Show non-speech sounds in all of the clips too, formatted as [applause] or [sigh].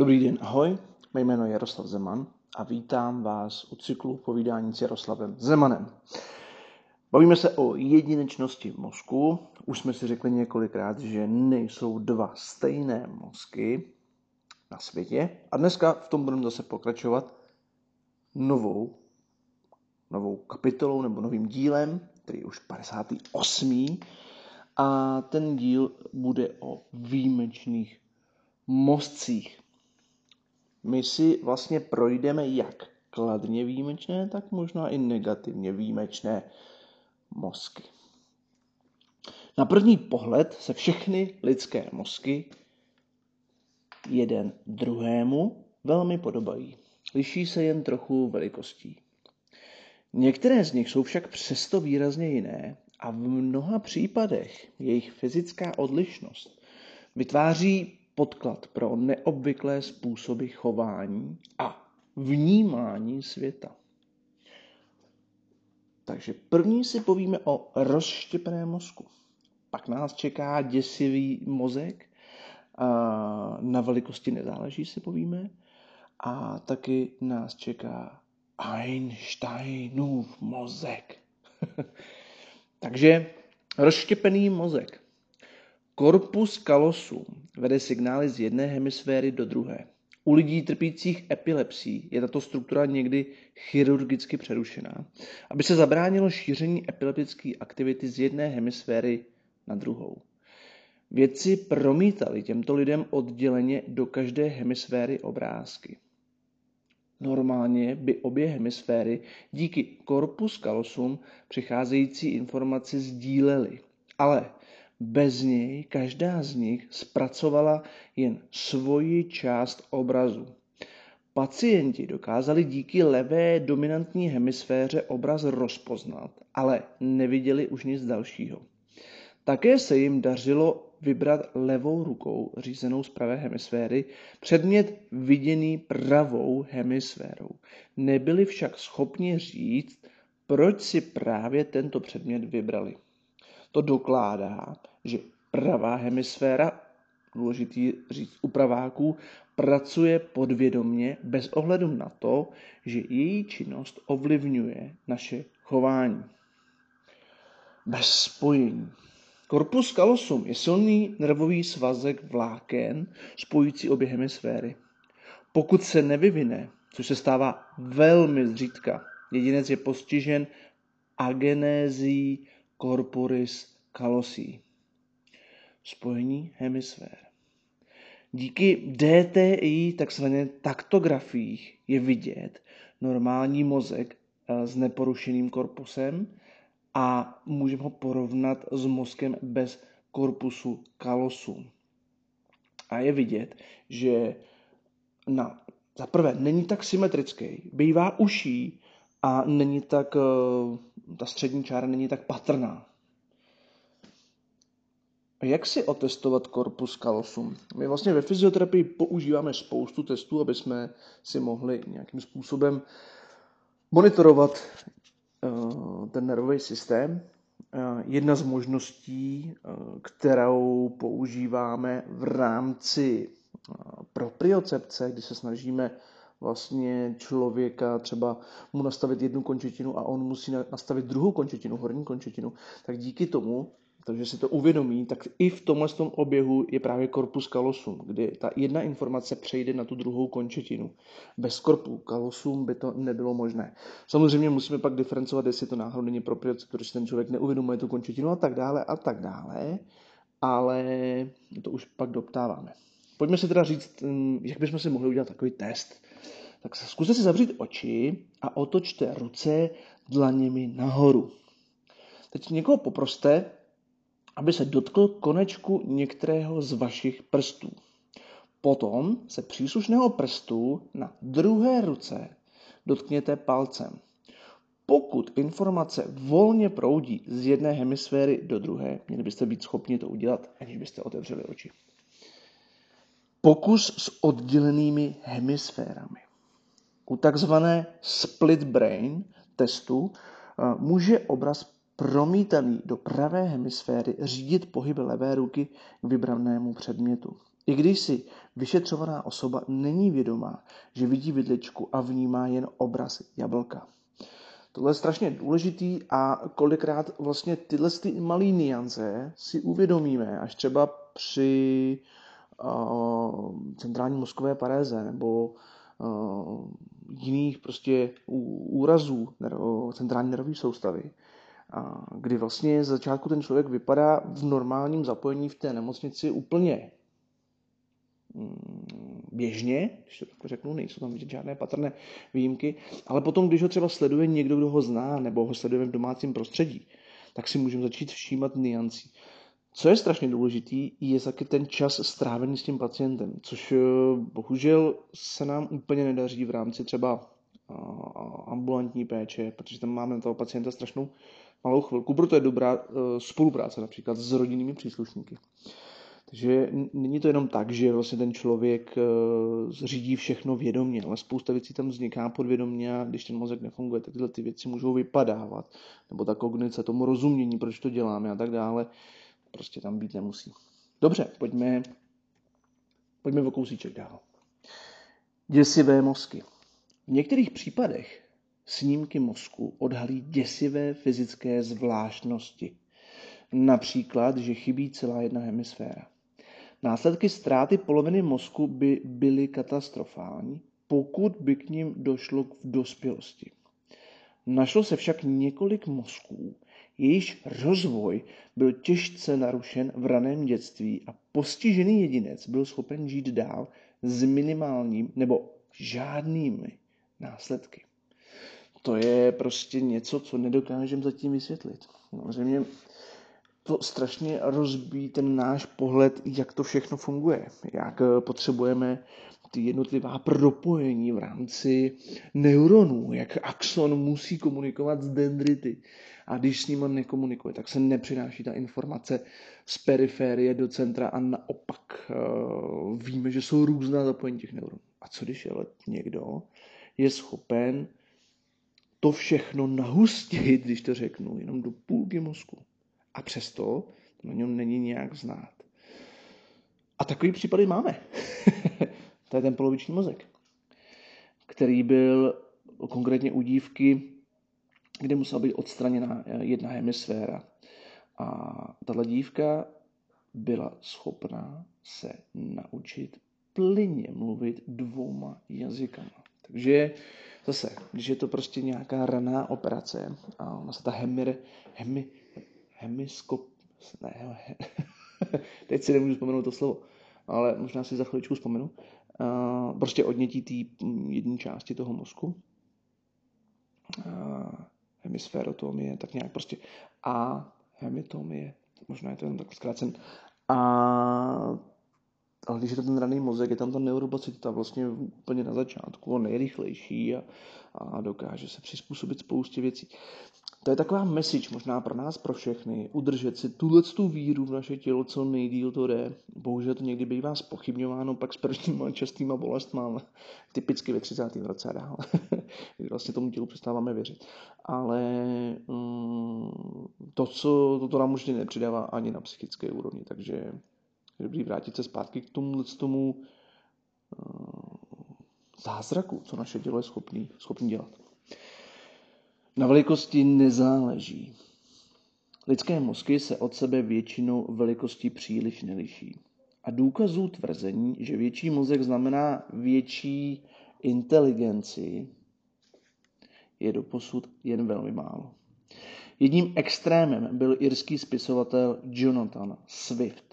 Dobrý den, ahoj. Mé jméno je Jaroslav Zeman a vítám vás u cyklu povídání s Jaroslavem Zemanem. Bavíme se o jedinečnosti mozku. Už jsme si řekli několikrát, že nejsou dva stejné mozky na světě. A dneska v tom budeme zase pokračovat novou, novou kapitolou nebo novým dílem, který je už 58. A ten díl bude o výjimečných mozcích. My si vlastně projdeme jak kladně výjimečné, tak možná i negativně výjimečné mozky. Na první pohled se všechny lidské mozky jeden druhému velmi podobají. Liší se jen trochu velikostí. Některé z nich jsou však přesto výrazně jiné a v mnoha případech jejich fyzická odlišnost vytváří podklad pro neobvyklé způsoby chování a vnímání světa. Takže první si povíme o rozštěpeném mozku. Pak nás čeká děsivý mozek, na velikosti nezáleží, si povíme. A taky nás čeká Einsteinův mozek. [laughs] Takže rozštěpený mozek. Korpus callosum vede signály z jedné hemisféry do druhé. U lidí trpících epilepsí je tato struktura někdy chirurgicky přerušená, aby se zabránilo šíření epileptické aktivity z jedné hemisféry na druhou. Vědci promítali těmto lidem odděleně do každé hemisféry obrázky. Normálně by obě hemisféry díky corpus callosum přicházející informaci sdílely. Ale bez něj každá z nich zpracovala jen svoji část obrazu. Pacienti dokázali díky levé dominantní hemisféře obraz rozpoznat, ale neviděli už nic dalšího. Také se jim dařilo vybrat levou rukou, řízenou z pravé hemisféry, předmět viděný pravou hemisférou. Nebyli však schopni říct, proč si právě tento předmět vybrali. To dokládá, že pravá hemisféra, důležitý říct u praváků, pracuje podvědomně bez ohledu na to, že její činnost ovlivňuje naše chování. Bez spojení. Corpus callosum je silný nervový svazek vláken spojující obě hemisféry. Pokud se nevyvine, což se stává velmi zřídka, jedinec je postižen agenézí corporis callosí. Spojení hemisfér. Díky DTI, takzvané taktografiích, je vidět normální mozek eh, s neporušeným korpusem a můžeme ho porovnat s mozkem bez korpusu kalosu. A je vidět, že na, za prvé není tak symetrický, bývá uší a není tak, eh, ta střední čára není tak patrná. Jak si otestovat corpus callosum? My vlastně ve fyzioterapii používáme spoustu testů, aby jsme si mohli nějakým způsobem monitorovat Eh, ten nervový systém. Eh, jedna z možností, eh, kterou používáme v rámci propriocepce, kdy se snažíme vlastně člověka třeba mu nastavit jednu končetinu a on musí nastavit druhou končetinu, horní končetinu, tak díky tomu takže si to uvědomí, tak i v tomhle tom oběhu je právě corpus callosum, kdy ta jedna informace přejde na tu druhou končetinu. Bez corpus callosum by to nebylo možné. Samozřejmě musíme pak diferencovat, jestli to náhodou není proprioceptor, protože ten člověk neuvědomuje tu končetinu a tak dále a tak dále, ale to už pak doptáváme. Pojďme si teda říct, hm, jak bychom si mohli udělat takový test. Tak zkuste si zavřít oči a otočte ruce dlaněmi nahoru. Teď někoho poproste, aby se dotkl konečku některého z vašich prstů. Potom se příslušného prstu na druhé ruce dotkněte palcem. Pokud informace volně proudí z jedné hemisféry do druhé, měli byste být schopni to udělat, aniž byste otevřeli oči. Pokus s oddělenými hemisférami. U takzvané split brain testu eh, může obraz promítaný do pravé hemisféry řídit pohyb levé ruky k vybranému předmětu. I když si vyšetřovaná osoba není vědomá, že vidí vidličku a vnímá jen obraz jablka. Tohle je strašně důležitý a kolikrát vlastně tyhle ty malé niance si uvědomíme až třeba při uh, centrální mozkové paréze nebo uh, jiných prostě úrazů centrální nervové soustavy, kdy vlastně z začátku ten člověk vypadá v normálním zapojení v té nemocnici úplně mm, běžně, když to tak řeknu, nejsou tam vidět žádné patrné výjimky, ale potom, když ho třeba sleduje někdo, kdo ho zná, nebo ho sledujeme v domácím prostředí, tak si můžeme začít všímat niancí. Co je strašně důležitý, je taky ten čas strávený s tím pacientem, což eh, bohužel se nám úplně nedaří v rámci třeba eh, ambulantní péče, protože tam máme toho pacienta strašnou malou chvilku, proto je dobrá eh, spolupráce například s rodinnými příslušníky. Takže není to jenom tak, že vlastně ten člověk řídí všechno vědomě, ale spousta věcí tam vzniká podvědomě a když ten mozek nefunguje, tak tyhle ty věci můžou vypadávat. Nebo ta kognice, tomu rozumění, proč to děláme a tak dále prostě tam být nemusí. Dobře, pojďme, pojďme o kousíček dál. Děsivé mozky. V některých případech snímky mozku odhalí děsivé fyzické zvláštnosti. Například, že chybí celá jedna hemisféra. Následky ztráty poloviny mozku by byly katastrofální, pokud by k ním došlo v dospělosti. Našlo se však několik mozků, jejíž rozvoj byl těžce narušen v raném dětství a postižený jedinec byl schopen žít dál s minimálním nebo žádnými následky. To je prostě něco, co nedokážeme zatím vysvětlit. Samozřejmě to strašně rozbíjí ten náš pohled, jak to všechno funguje, jak potřebujeme ty jednotlivá propojení v rámci neuronů, jak axon musí komunikovat s dendrity. A když s nimi nekomunikuje, tak se nepřináší ta informace z periférie do centra a naopak uh, víme, že jsou různá zapojení těch neuronů. A co když je někdo je schopen to všechno nahustit, když to řeknu, jenom do půlky mozku. A přesto na něm není nějak znát. A takový případy máme. [laughs] To je ten poloviční mozek, který byl konkrétně u dívky, kde musela být odstraněna jedna hemisféra. A tato dívka byla schopná se naučit plyně mluvit dvouma jazykama. Takže zase, když je to prostě nějaká raná operace a ona se ta hemir, hemi, hemiskop, ne, he, [laughs] teď si nemůžu vzpomenout to slovo, ale možná si za chviličku vzpomenu, uh, prostě odnětí té mm, jedné části toho mozku. Uh, hemisférotomie, tak nějak prostě a hemitomie, možná je to jen tak zkrácen. A ale když je to ten raný mozek, je tam ta neurobacita vlastně úplně na začátku, on nejrychlejší a, a dokáže se přizpůsobit spoustě věcí. To je taková message možná pro nás, pro všechny, udržet si tuhle tu víru v naše tělo, co nejdíl to jde. Bohužel to někdy bývá spochybňováno pak s prvníma častýma bolestma, typicky ve 30. roce a dál, [laughs] vlastně tomu tělu přestáváme věřit. Ale mm, to, co toto nám už nepřidává ani na psychické úrovni, takže je dobrý vrátit se zpátky k tomu, tomu uh, zázraku, co naše tělo je schopný, schopný dělat. Na velikosti nezáleží. Lidské mozky se od sebe většinou velikostí příliš neliší. A důkazů tvrzení, že větší mozek znamená větší inteligenci, je doposud jen velmi málo. Jedním extrémem byl irský spisovatel Jonathan Swift,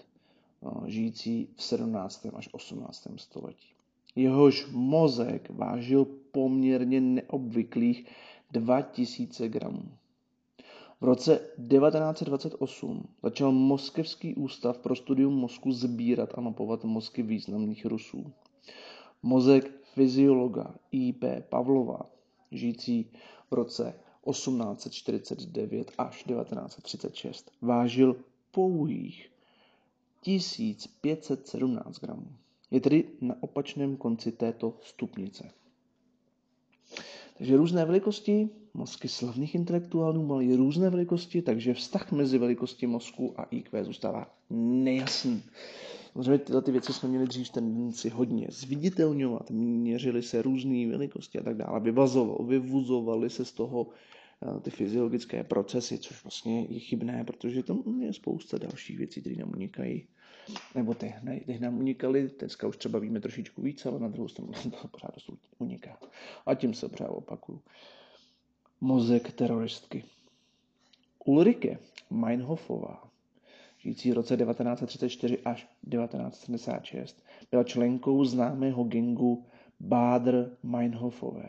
žijící v 17. až 18. století. Jehož mozek vážil poměrně neobvyklých 2000 gramů. V roce 1928 začal Moskevský ústav pro studium mozku sbírat a mapovat mozky významných Rusů. Mozek fyziologa I.P. Pavlova, žijící v roce 1849 až 1936, vážil pouhých 1517 gramů. Je tedy na opačném konci této stupnice. Takže různé velikosti, mozky slavných intelektuálů mají různé velikosti, takže vztah mezi velikostí mozku a IQ zůstává nejasný. Samozřejmě tyhle ty věci jsme měli dřív tendenci hodně zviditelňovat, měřily se různé velikosti a tak dále, vyvuzovaly se z toho eh, ty fyziologické procesy, což vlastně je chybné, protože tam je spousta dalších věcí, které nám unikají. Nebo ty, ne, ty nám unikaly, dneska už třeba víme trošičku víc, ale na druhou stranu [laughs] to pořád uniká. A tím se pořád opakuju. Mozek teroristky. Ulrike Meinhofová žijící v roce 1934 až 1976, byla členkou známého gengu Bádr Meinhofové,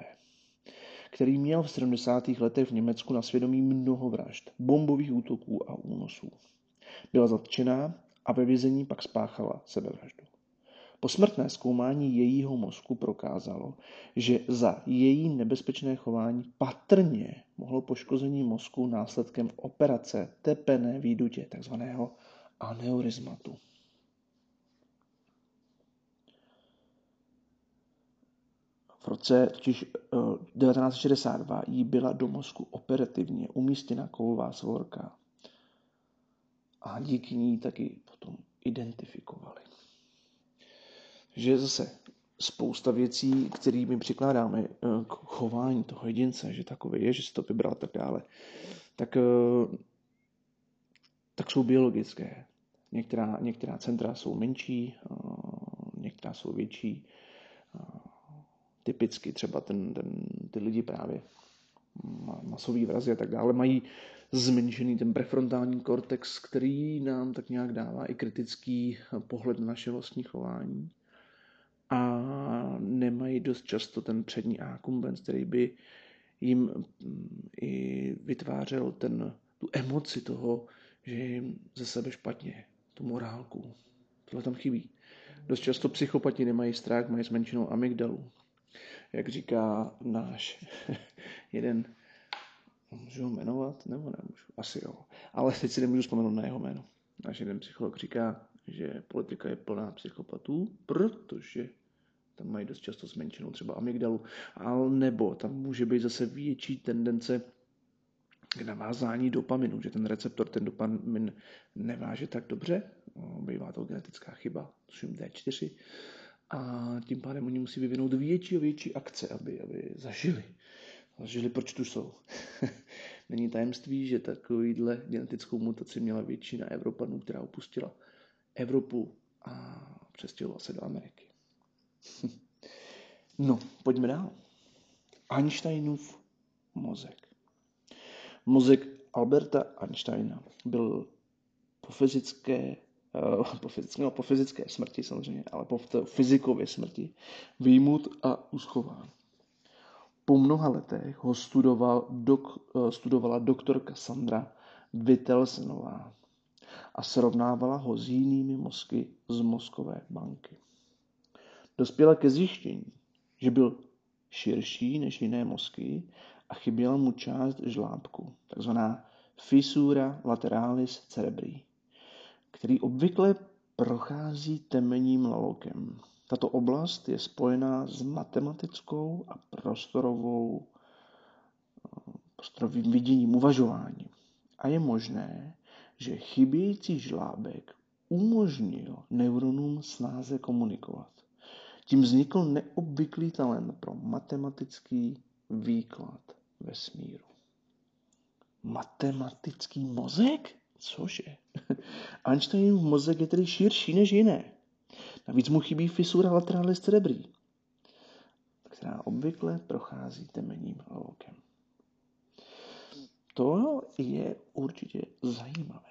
který měl v 70. letech v Německu na svědomí mnoho vražd, bombových útoků a únosů. Byla zatčená a ve vězení pak spáchala sebevraždu. Posmrtné zkoumání jejího mozku prokázalo, že za její nebezpečné chování patrně mohlo poškození mozku následkem operace tepené výdutě, takzvaného aneurizmatu. V roce totiž 1962 eh, jí byla do mozku operativně umístěna kovová svorka a díky ní taky potom identifikovali že zase spousta věcí, kterými přikládáme eh, k chování toho jedince, že takový je, že si to vybral a tak dále, tak, eh, tak jsou biologické. Některá, některá centra jsou menší, eh, některá jsou větší. Typicky třeba ten, ten, ty lidi právě masový vrazy a tak dále mají zmenšený ten prefrontální kortex, který nám tak nějak dává i kritický pohled na naše vlastní chování a nemají dost často ten přední akumbens, který by jim mm, i vytvářel ten, tu emoci toho, že jim ze sebe špatně, tu morálku. Tohle tam chybí. Dost často psychopati nemají strach, mají zmenšenou amygdalu. Jak říká náš [laughs] jeden, můžu ho jmenovat, nebo nemůžu, asi jo. Ale teď si nemůžu vzpomenout na jeho jméno. Náš jeden psycholog říká, že politika je plná psychopatů, protože tam mají dost často zmenšenou třeba amygdalu, ale nebo tam může být zase větší tendence k navázání dopaminu, že ten receptor ten dopamin neváže tak dobře, bývá to genetická chyba, tuším D4, a tím pádem oni musí vyvinout větší a větší akce, aby, aby zažili. Zažili, proč tu jsou. [laughs] Není tajemství, že takovýhle genetickou mutaci měla většina Evropanů, která opustila Evropu a přestěhovala se do Ameriky. [laughs] No, pojďme dál. Einsteinův mozek. Mozek Alberta Einsteina byl po fyzické, uh, po fyzické, no, po fyzické smrti samozřejmě, ale po fyzikově smrti výjimut a uschován. Po mnoha letech ho studoval, dok, uh, studovala doktorka Sandra Vittelsenová a srovnávala ho s jinými mozky z mozkové banky dospěla ke zjištění, že byl širší než jiné mozky a chyběla mu část žlábku, takzvaná fissura lateralis cerebri, který obvykle prochází temenním lalokem. Tato oblast je spojená s matematickou a prostorovou, prostorovým viděním, uvažováním. A je možné, že chybějící žlábek umožnil neuronům snáze komunikovat. Tím vznikl neobvyklý talent pro matematický výklad vesmíru. Matematický mozek? Cože? [laughs] Einsteinův mozek je tedy širší než jiné. Navíc mu chybí fisura lateralis cerebri, která obvykle prochází temenním lokem. To je určitě zajímavé.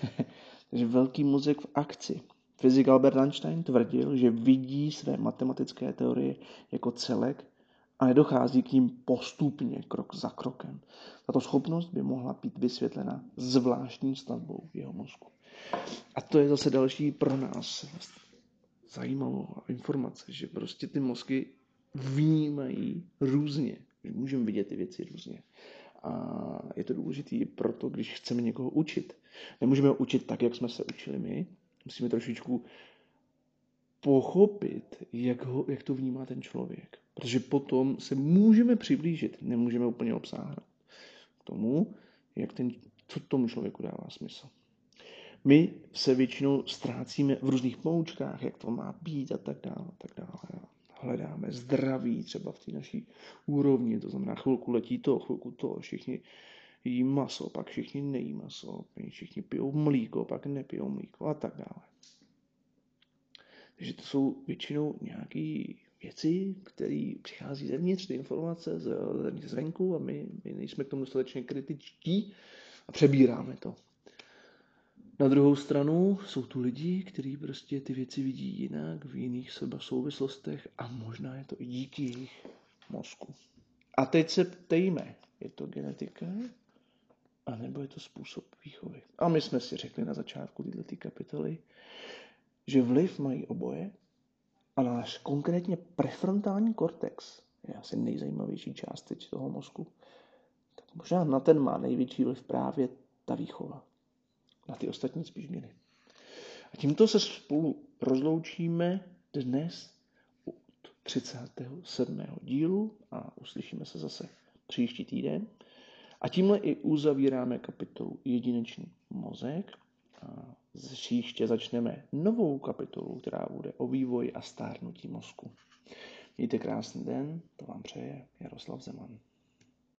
[laughs] Takže velký mozek v akci. Fyzik Albert Einstein tvrdil, že vidí své matematické teorie jako celek a nedochází k ním postupně, krok za krokem. Tato schopnost by mohla být vysvětlena zvláštní stavbou jeho mozku. A to je zase další pro nás zajímavou informace, že prostě ty mozky vnímají různě, že můžeme vidět ty věci různě. A je to důležité proto, když chceme někoho učit. Nemůžeme ho učit tak, jak jsme se učili my, musíme trošičku pochopit, jak, ho, jak to vnímá ten člověk. Protože potom se můžeme přiblížit, nemůžeme úplně obsáhnout k tomu, jak ten, co tomu člověku dává smysl. My se většinou ztrácíme v různých poučkách, jak to má být a tak dále, a tak dále. Hledáme zdraví třeba v té naší úrovni, to znamená chvilku letí to, chvilku to, všichni jí maso, pak všichni nejí maso, všichni pijou mlíko, pak nepijou mlíko a tak dále. Takže to jsou většinou nějaké věci, které přichází zevnitř, ty informace zvenku a my, my nejsme k tomu dostatečně kritičtí a přebíráme to. Na druhou stranu jsou tu lidi, kteří prostě ty věci vidí jinak, v jiných seba souvislostech a možná je to i díky jejich mozku. A teď se ptejme, je to genetika, anebo je to způsob výchovy. A my jsme si řekli na začátku této kapitoly, že vliv mají oboje a náš konkrétně prefrontální kortex je asi nejzajímavější část teď toho mozku. Tak možná na ten má největší vliv právě ta výchova. Na ty ostatní spíš měli. A tímto se spolu rozloučíme dnes u 37. dílu a uslyšíme se zase příští týden. A tímhle i uzavíráme kapitolu Jedinečný mozek. A příště začneme novou kapitolu, která bude o vývoji a stárnutí mozku. Mějte krásný den, to vám přeje Jaroslav Zeman.